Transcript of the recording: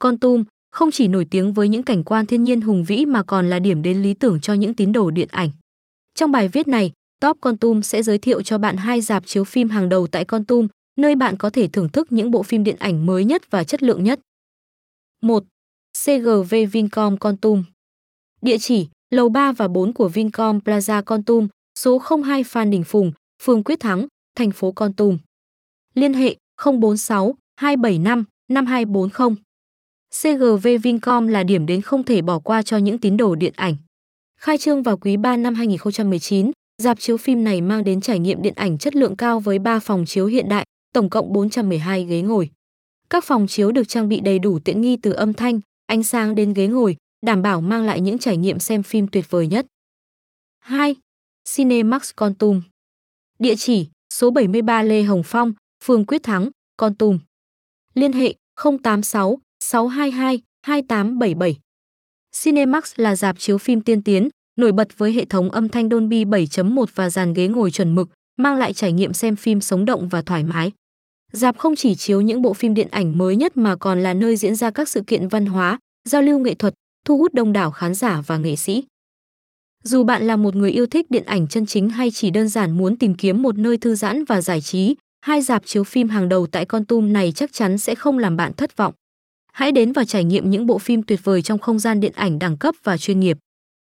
Con Tum không chỉ nổi tiếng với những cảnh quan thiên nhiên hùng vĩ mà còn là điểm đến lý tưởng cho những tín đồ điện ảnh. Trong bài viết này, Top Con Tum sẽ giới thiệu cho bạn hai dạp chiếu phim hàng đầu tại Con Tum, nơi bạn có thể thưởng thức những bộ phim điện ảnh mới nhất và chất lượng nhất. 1. CGV Vincom Con Tum Địa chỉ: lầu 3 và 4 của Vincom Plaza Con Tum, số 02 Phan Đình Phùng, phường Quyết Thắng, thành phố Con Tum. Liên hệ 046 275 5240. CGV Vincom là điểm đến không thể bỏ qua cho những tín đồ điện ảnh. Khai trương vào quý 3 năm 2019, dạp chiếu phim này mang đến trải nghiệm điện ảnh chất lượng cao với 3 phòng chiếu hiện đại, tổng cộng 412 ghế ngồi. Các phòng chiếu được trang bị đầy đủ tiện nghi từ âm thanh, ánh sáng đến ghế ngồi, đảm bảo mang lại những trải nghiệm xem phim tuyệt vời nhất. 2. Cinemax Con Tum Địa chỉ: số 73 Lê Hồng Phong, phường Quyết Thắng, Con Tum. Liên hệ 086 622 2877. Cinemax là dạp chiếu phim tiên tiến, nổi bật với hệ thống âm thanh Dolby 7.1 và dàn ghế ngồi chuẩn mực, mang lại trải nghiệm xem phim sống động và thoải mái. Dạp không chỉ chiếu những bộ phim điện ảnh mới nhất mà còn là nơi diễn ra các sự kiện văn hóa, giao lưu nghệ thuật, thu hút đông đảo khán giả và nghệ sĩ. Dù bạn là một người yêu thích điện ảnh chân chính hay chỉ đơn giản muốn tìm kiếm một nơi thư giãn và giải trí, hai dạp chiếu phim hàng đầu tại Con Tum này chắc chắn sẽ không làm bạn thất vọng. Hãy đến và trải nghiệm những bộ phim tuyệt vời trong không gian điện ảnh đẳng cấp và chuyên nghiệp.